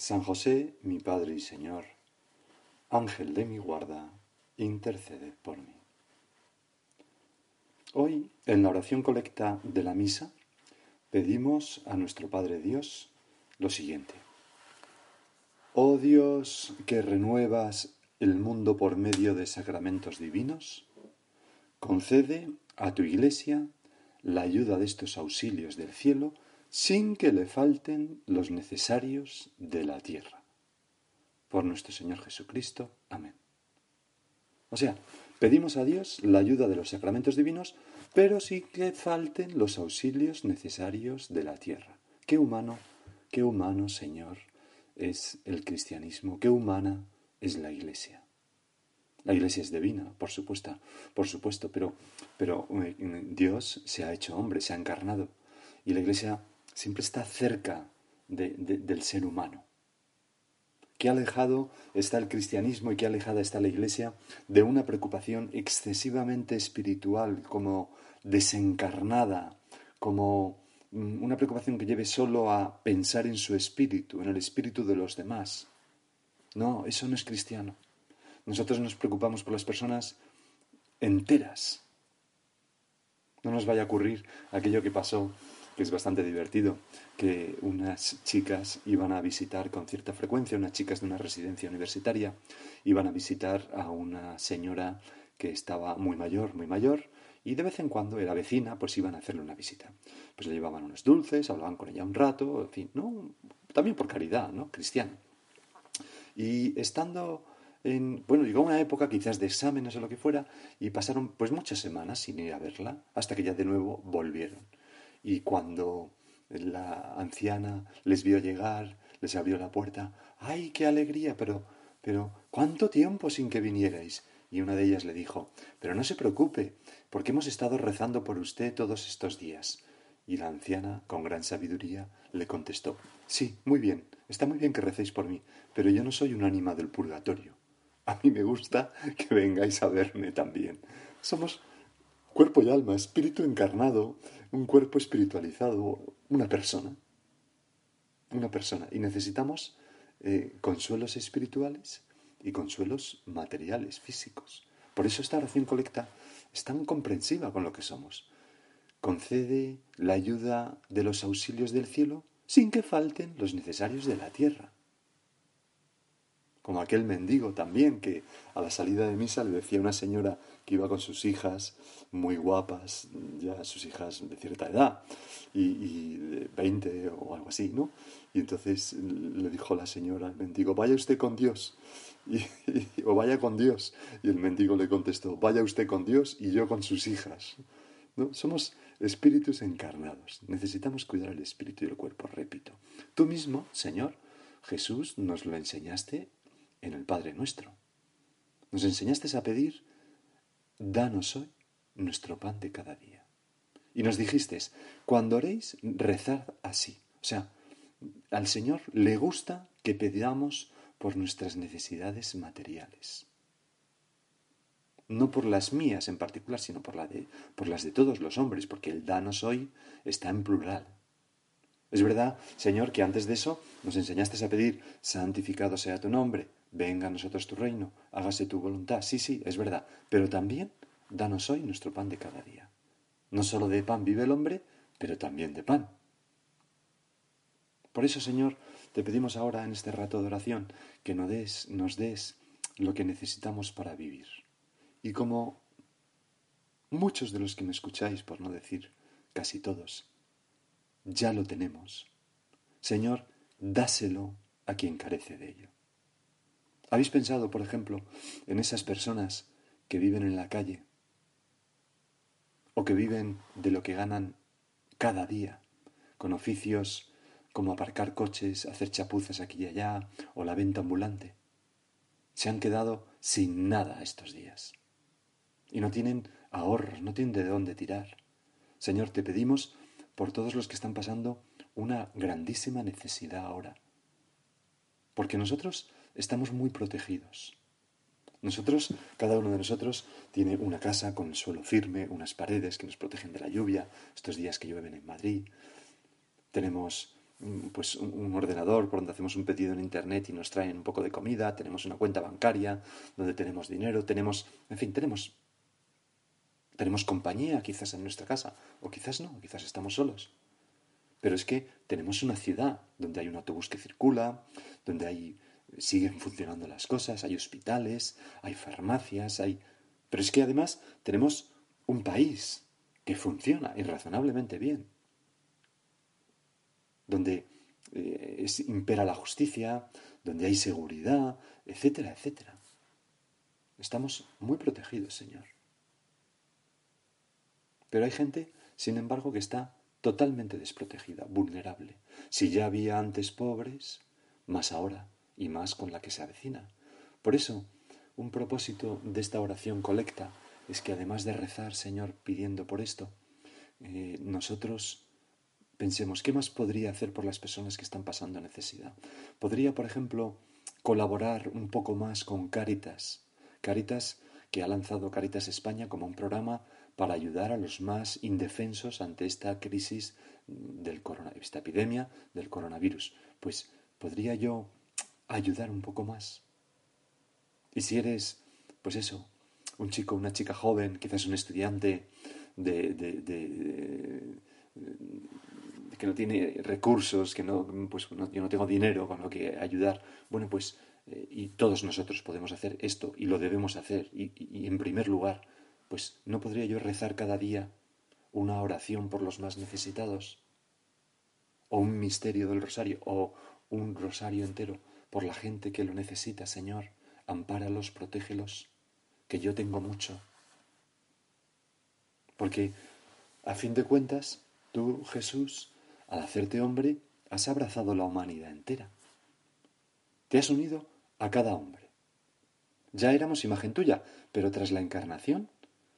San José, mi Padre y Señor, Ángel de mi guarda, intercede por mí. Hoy, en la oración colecta de la misa, pedimos a nuestro Padre Dios lo siguiente. Oh Dios, que renuevas el mundo por medio de sacramentos divinos, concede a tu Iglesia la ayuda de estos auxilios del cielo sin que le falten los necesarios de la tierra. Por nuestro Señor Jesucristo. Amén. O sea, pedimos a Dios la ayuda de los sacramentos divinos, pero sin que falten los auxilios necesarios de la tierra. Qué humano, qué humano, Señor, es el cristianismo, qué humana es la Iglesia. La Iglesia es divina, por supuesto, por supuesto, pero, pero eh, Dios se ha hecho hombre, se ha encarnado. Y la Iglesia siempre está cerca del ser humano. Qué alejado está el cristianismo y qué alejada está la Iglesia de una preocupación excesivamente espiritual, como desencarnada, como mm, una preocupación que lleve solo a pensar en su espíritu, en el espíritu de los demás. No, eso no es cristiano. Nosotros nos preocupamos por las personas enteras. No nos vaya a ocurrir aquello que pasó que es bastante divertido, que unas chicas iban a visitar con cierta frecuencia, unas chicas de una residencia universitaria, iban a visitar a una señora que estaba muy mayor, muy mayor, y de vez en cuando era vecina, pues iban a hacerle una visita. Pues le llevaban unos dulces, hablaban con ella un rato, en fin, ¿no? También por caridad, ¿no? Cristiano. Y estando en, bueno, llegó una época quizás de exámenes o lo que fuera, y pasaron pues muchas semanas sin ir a verla, hasta que ya de nuevo volvieron. Y cuando la anciana les vio llegar, les abrió la puerta, ¡ay, qué alegría! Pero, pero, ¿cuánto tiempo sin que vinierais? Y una de ellas le dijo, pero no se preocupe, porque hemos estado rezando por usted todos estos días. Y la anciana, con gran sabiduría, le contestó, sí, muy bien, está muy bien que recéis por mí, pero yo no soy un ánima del purgatorio. A mí me gusta que vengáis a verme también. Somos cuerpo y alma, espíritu encarnado, un cuerpo espiritualizado, una persona. Una persona. Y necesitamos eh, consuelos espirituales y consuelos materiales, físicos. Por eso esta oración colecta es tan comprensiva con lo que somos. Concede la ayuda de los auxilios del cielo sin que falten los necesarios de la tierra como aquel mendigo también que a la salida de misa le decía una señora que iba con sus hijas muy guapas, ya sus hijas de cierta edad, y, de 20 o algo así, ¿no? Y entonces le dijo la señora al mendigo, vaya usted con Dios, o vaya con Dios. Y el mendigo le contestó, vaya usted con Dios y yo con sus hijas. ¿No? Somos espíritus encarnados. Necesitamos cuidar el espíritu y el cuerpo, repito. Tú mismo, Señor, Jesús, nos lo enseñaste en el Padre nuestro. Nos enseñaste a pedir, danos hoy nuestro pan de cada día. Y nos dijiste, cuando oréis, rezad así. O sea, al Señor le gusta que pedamos por nuestras necesidades materiales. No por las mías en particular, sino por, las de todos los hombres, porque el danos hoy está en plural. Es verdad, Señor, que antes de eso nos enseñaste a pedir, santificado sea tu nombre, venga a nosotros tu reino, hágase tu voluntad. Sí, sí, es verdad, pero también danos hoy nuestro pan de cada día. No solo de pan vive el hombre, pero también de pan. Por eso, Señor, te pedimos ahora en este rato de oración que nos des, nos des lo que necesitamos para vivir. Y como muchos de los que me escucháis, por no decir casi todos, ya lo tenemos, Señor, dáselo a quien carece de ello. ¿Habéis pensado, por ejemplo, en esas personas que viven en la calle o que viven de lo que ganan cada día, con oficios como aparcar coches, hacer chapuzas aquí y allá o la venta ambulante? Se han quedado sin nada estos días y no tienen ahorros, no tienen de dónde tirar. Señor, te pedimos por todos los que están pasando una grandísima necesidad ahora. Porque nosotros estamos muy protegidos. Nosotros, cada uno de nosotros, tiene una casa con el suelo firme, unas paredes que nos protegen de la lluvia, estos días que llueven en Madrid. Tenemos mm, pues un ordenador por donde hacemos un pedido en internet y nos traen un poco de comida, tenemos una cuenta bancaria donde tenemos dinero, tenemos, en fin, tenemos tenemos compañía quizás en nuestra casa, o quizás no, quizás estamos solos. Pero es que tenemos una ciudad donde hay un autobús que circula, donde hay, siguen funcionando las cosas, hay hospitales, hay farmacias, hay... Pero es que además tenemos un país que funciona irrazonablemente bien, donde eh, impera la justicia, donde hay seguridad, etcétera, etcétera. Estamos muy protegidos, Señor. Pero hay gente, sin embargo, que está totalmente desprotegida, vulnerable. Si ya había antes pobres, más ahora y más con la que se avecina. Por eso, un propósito de esta oración colecta es que además de rezar, Señor, pidiendo por esto, eh, nosotros pensemos, ¿qué más podría hacer por las personas que están pasando necesidad? Podría, por ejemplo, colaborar un poco más con Caritas. Caritas, que ha lanzado Caritas España como un programa para ayudar a los más indefensos ante esta crisis del coronavirus, esta epidemia del coronavirus. Pues podría yo ayudar un poco más. Y si eres, pues eso, un chico, una chica joven, quizás un estudiante de, de, que no tiene recursos, que no, pues yo no tengo dinero con lo que ayudar, bueno, pues eh, y todos nosotros podemos hacer esto y lo debemos hacer y en primer lugar pues ¿no podría yo rezar cada día una oración por los más necesitados? ¿O un misterio del rosario? ¿O un rosario entero por la gente que lo necesita, Señor? Ampáralos, protégelos, que yo tengo mucho. Porque, a fin de cuentas, tú, Jesús, al hacerte hombre, has abrazado la humanidad entera. Te has unido a cada hombre. Ya éramos imagen tuya, pero tras la encarnación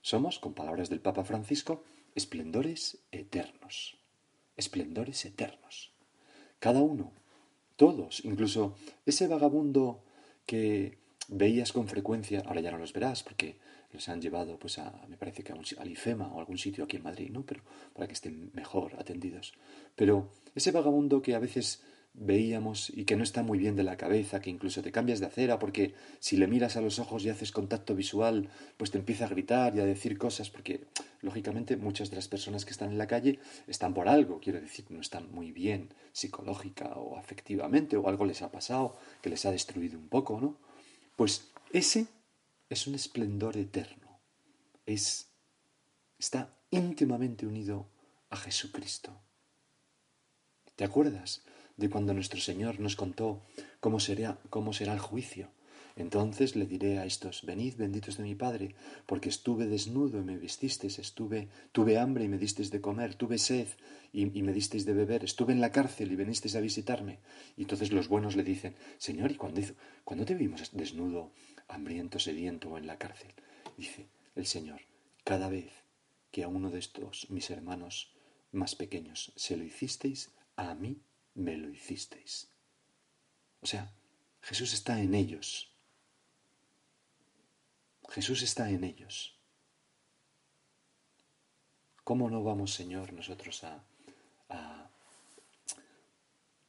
somos, con palabras del Papa Francisco, esplendores eternos. Esplendores eternos. Cada uno, todos, incluso ese vagabundo que veías con frecuencia, ahora ya no los verás porque los han llevado pues a, me parece que a un, IFEMA o algún sitio aquí en Madrid, ¿no? Pero para que estén mejor atendidos. Pero ese vagabundo que a veces veíamos y que no está muy bien de la cabeza, que incluso te cambias de acera porque si le miras a los ojos y haces contacto visual, pues te empieza a gritar y a decir cosas porque lógicamente muchas de las personas que están en la calle están por algo, quiero decir, no están muy bien psicológica o afectivamente o algo les ha pasado que les ha destruido un poco, ¿no? Pues ese es un esplendor eterno. Es está íntimamente unido a Jesucristo. ¿Te acuerdas? De cuando nuestro Señor nos contó cómo será, cómo será el juicio. Entonces le diré a estos, venid benditos de mi Padre, porque estuve desnudo y me vististeis, estuve, tuve hambre y me disteis de comer, tuve sed y, me disteis de beber, estuve en la cárcel y venisteis a visitarme. Y entonces los buenos le dicen, Señor, ¿y cuándo, hizo, ¿cuándo te vimos desnudo, hambriento, sediento o en la cárcel? Dice el Señor, cada vez que a uno de estos mis hermanos más pequeños se lo hicisteis, a mí me lo hicisteis. O sea, Jesús está en ellos. Jesús está en ellos. ¿Cómo no vamos, Señor, nosotros a,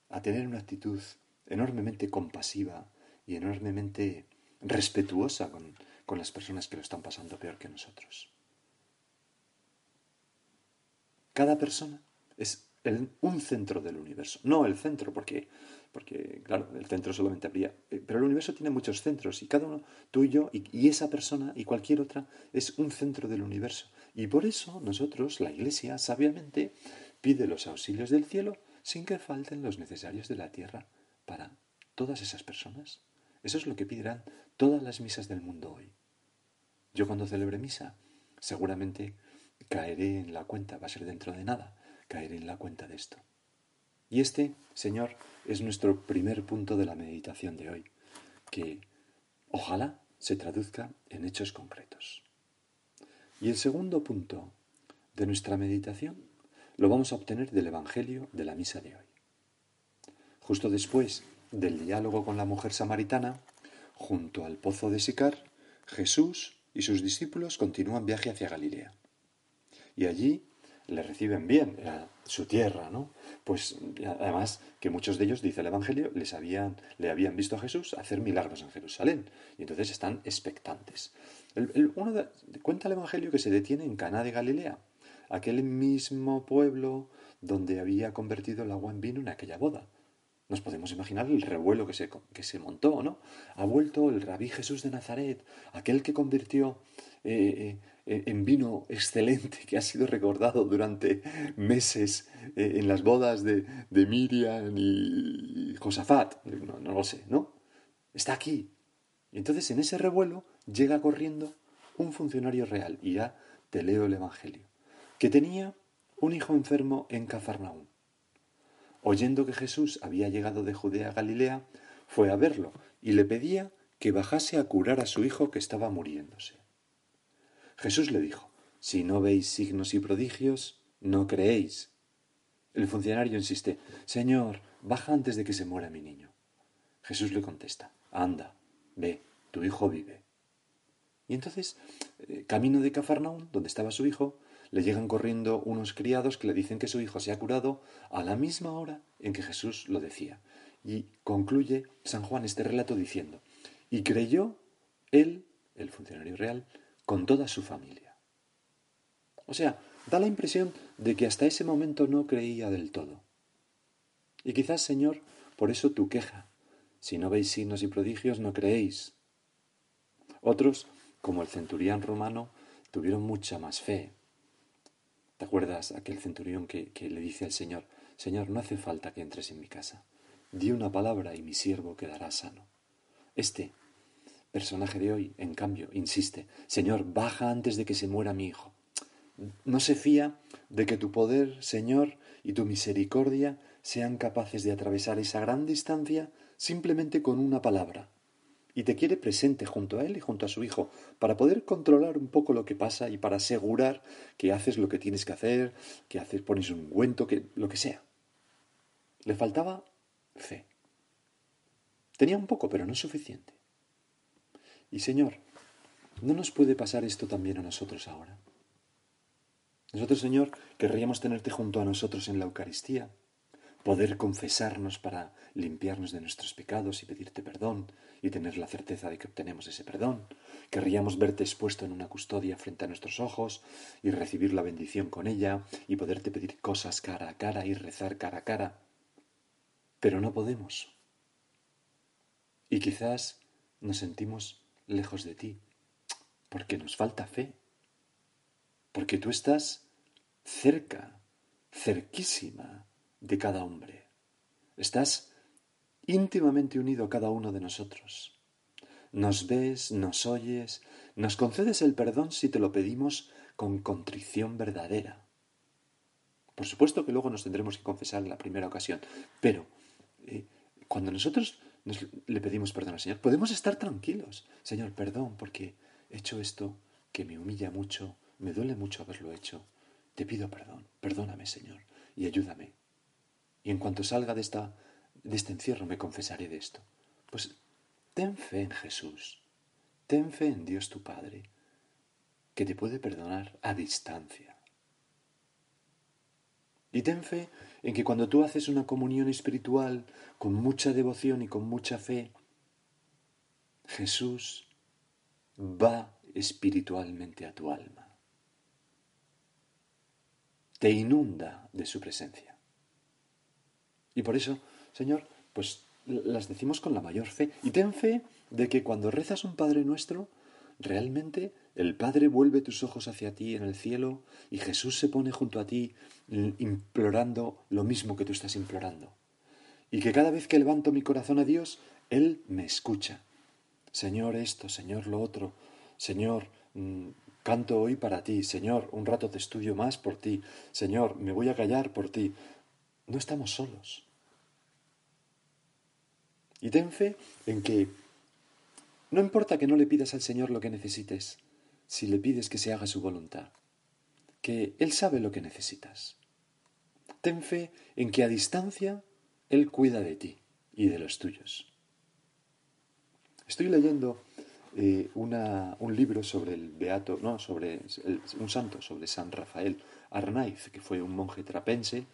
a, tener una actitud enormemente compasiva y enormemente respetuosa con, con las personas que lo están pasando peor que nosotros? Cada persona es un centro del universo. No el centro, porque, porque claro, el centro solamente habría, eh, pero el universo tiene muchos centros y cada uno, tú y yo, y, esa persona y cualquier otra, es un centro del universo. Y por eso nosotros, la Iglesia, sabiamente, pide los auxilios del cielo sin que falten los necesarios de la tierra para todas esas personas. Eso es lo que pedirán todas las misas del mundo hoy. Yo cuando celebre misa, seguramente caeré en la cuenta, va a ser dentro de nada, caeré en la cuenta de esto. Y este, Señor, es nuestro primer punto de la meditación de hoy, que ojalá se traduzca en hechos concretos. Y el segundo punto de nuestra meditación lo vamos a obtener del Evangelio de la misa de hoy. Justo después del diálogo con la mujer samaritana, junto al pozo de Sicar, Jesús y sus discípulos continúan viaje hacia Galilea. Y allí le reciben bien, era su tierra, ¿no? Pues además que muchos de ellos, dice el Evangelio, les habían, le habían visto a Jesús hacer milagros en Jerusalén y entonces están expectantes. uno cuenta el Evangelio que se detiene en Caná de Galilea, aquel mismo pueblo donde había convertido el agua en vino en aquella boda. Nos podemos imaginar el revuelo que se, que se montó, ¿no? Ha vuelto el rabí Jesús de Nazaret, aquel que convirtió eh, eh, en vino excelente que ha sido recordado durante meses eh, en las bodas de, Miriam y Josafat, no, no lo sé, ¿no? Está aquí. Y entonces en ese revuelo llega corriendo un funcionario real, y ya te leo el Evangelio, que tenía un hijo enfermo en Cafarnaúm. Oyendo que Jesús había llegado de Judea a Galilea, fue a verlo y le pedía que bajase a curar a su hijo que estaba muriéndose. Jesús le dijo, Si no veis signos y prodigios, no creéis. El funcionario insiste, Señor, baja antes de que se muera mi niño. Jesús le contesta, Anda, ve, tu hijo vive. Y entonces, eh, camino de Cafarnaún, donde estaba su hijo, le llegan corriendo unos criados que le dicen que su hijo se ha curado a la misma hora en que Jesús lo decía. Y concluye San Juan este relato diciendo, y creyó él, el funcionario real, con toda su familia. O sea, da la impresión de que hasta ese momento no creía del todo. Y quizás, Señor, por eso tu queja. Si no veis signos y prodigios, no creéis. Otros, como el centurión romano, tuvieron mucha más fe. ¿Te acuerdas aquel centurión que, que le dice al Señor, Señor, no hace falta que entres en mi casa. Di una palabra y mi siervo quedará sano. Este personaje de hoy, en cambio, insiste, Señor, baja antes de que se muera mi hijo. No se fía de que tu poder, Señor, y tu misericordia sean capaces de atravesar esa gran distancia simplemente con una palabra. Y te quiere presente junto a él y junto a su hijo, para poder controlar un poco lo que pasa y para asegurar que haces lo que tienes que hacer, que haces, pones un ungüento, que lo que sea. Le faltaba fe. Tenía un poco, pero no suficiente. Y Señor, ¿no nos puede pasar esto también a nosotros ahora? Nosotros, Señor, querríamos tenerte junto a nosotros en la Eucaristía, poder confesarnos para limpiarnos de nuestros pecados y pedirte perdón y tener la certeza de que obtenemos ese perdón. Querríamos verte expuesto en una custodia frente a nuestros ojos y recibir la bendición con ella y poderte pedir cosas cara a cara y rezar cara a cara. Pero no podemos. Y quizás nos sentimos lejos de ti, porque nos falta fe, porque tú estás cerca, cerquísima de cada hombre. Estás íntimamente unido a cada uno de nosotros. Nos ves, nos oyes, nos concedes el perdón si te lo pedimos con contrición verdadera. Por supuesto que luego nos tendremos que confesar en la primera ocasión, pero eh, cuando nosotros le pedimos perdón al Señor, podemos estar tranquilos. Señor, perdón porque he hecho esto que me humilla mucho, me duele mucho haberlo hecho. Te pido perdón, perdóname, Señor, y ayúdame. Y en cuanto salga de, esta, de este encierro me confesaré de esto. Pues ten fe en Jesús, ten fe en Dios tu Padre, que te puede perdonar a distancia. Y ten fe en que cuando tú haces una comunión espiritual con mucha devoción y con mucha fe, Jesús va espiritualmente a tu alma. Te inunda de su presencia. Y por eso, Señor, pues las decimos con la mayor fe. Y ten fe de que cuando rezas un Padre nuestro, realmente el Padre vuelve tus ojos hacia ti en el cielo y Jesús se pone junto a ti implorando lo mismo que tú estás implorando. Y que cada vez que levanto mi corazón a Dios, Él me escucha. Señor esto, Señor lo otro, Señor, mm, canto hoy para ti, Señor, un rato te estudio más por ti, Señor, me voy a callar por ti. No estamos solos. Y ten fe en que no importa que no le pidas al Señor lo que necesites, si le pides que se haga su voluntad, que Él sabe lo que necesitas. Ten fe en que a distancia Él cuida de ti y de los tuyos. Estoy leyendo eh, un libro sobre el beato, no, sobre un santo, sobre San Rafael Arnaiz, que fue un monje trapense,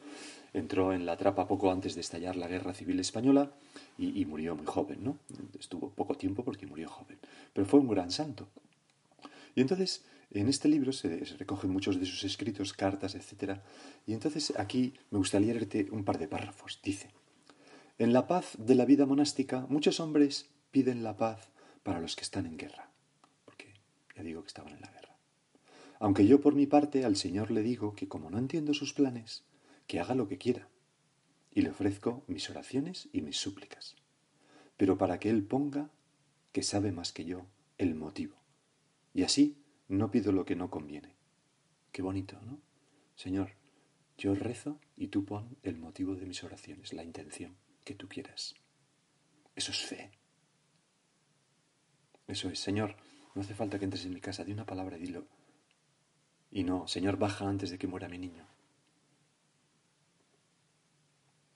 entró en la trapa poco antes de estallar la Guerra Civil Española y, murió muy joven, ¿no? Estuvo poco tiempo porque murió joven, pero fue un gran santo. Y entonces, en este libro se, recogen muchos de sus escritos, cartas, etc. Y entonces aquí me gustaría leerte un par de párrafos. Dice, en la paz de la vida monástica, muchos hombres piden la paz para los que están en guerra. Porque ya digo que estaban en la guerra. Aunque yo por mi parte al Señor le digo que como no entiendo sus planes, que haga lo que quiera. Y le ofrezco mis oraciones y mis súplicas. Pero para que Él ponga, que sabe más que yo, el motivo. Y así no pido lo que no conviene. Qué bonito, ¿no? Señor, yo rezo y tú pon el motivo de mis oraciones, la intención que tú quieras. Eso es fe. Eso es, Señor, no hace falta que entres en mi casa, di una palabra y dilo. Y no, Señor, baja antes de que muera mi niño.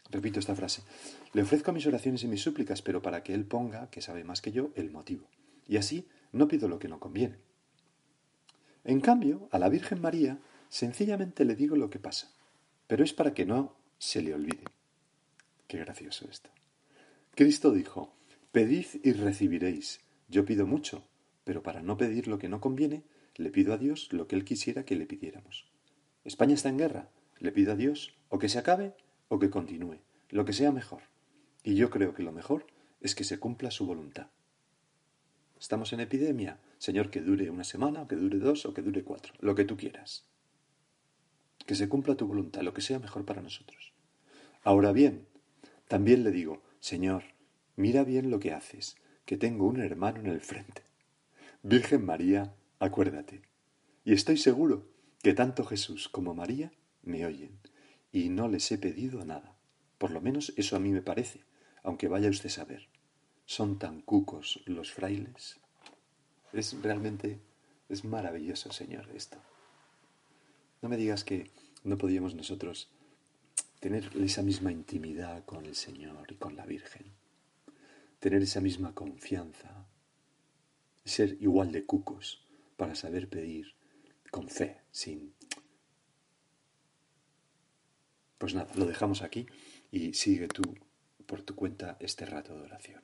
Repito esta frase. Le ofrezco mis oraciones y mis súplicas, pero para que Él ponga, que sabe más que yo, el motivo. Y así no pido lo que no conviene. En cambio, a la Virgen María sencillamente le digo lo que pasa, pero es para que no se le olvide. Qué gracioso esto. Cristo dijo, Pedid y recibiréis. Yo pido mucho, pero para no pedir lo que no conviene, le pido a Dios lo que Él quisiera que le pidiéramos. España está en guerra, le pido a Dios o que se acabe o que continúe, lo que sea mejor. Y yo creo que lo mejor es que se cumpla su voluntad. Estamos en epidemia. Señor, que dure una semana, o que dure dos, o que dure cuatro, lo que tú quieras. Que se cumpla tu voluntad, lo que sea mejor para nosotros. Ahora bien, también le digo, Señor, mira bien lo que haces, que tengo un hermano en el frente. Virgen María, acuérdate. Y estoy seguro que tanto Jesús como María me oyen, y no les he pedido nada. Por lo menos eso a mí me parece, aunque vaya usted a saber. Son tan cucos los frailes. Es realmente, es maravilloso, Señor, esto. No me digas que no podíamos nosotros tener esa misma intimidad con el Señor y con la Virgen, tener esa misma confianza, ser igual de cucos para saber pedir con fe, sin... Pues nada, lo dejamos aquí y sigue tú por tu cuenta este rato de oración.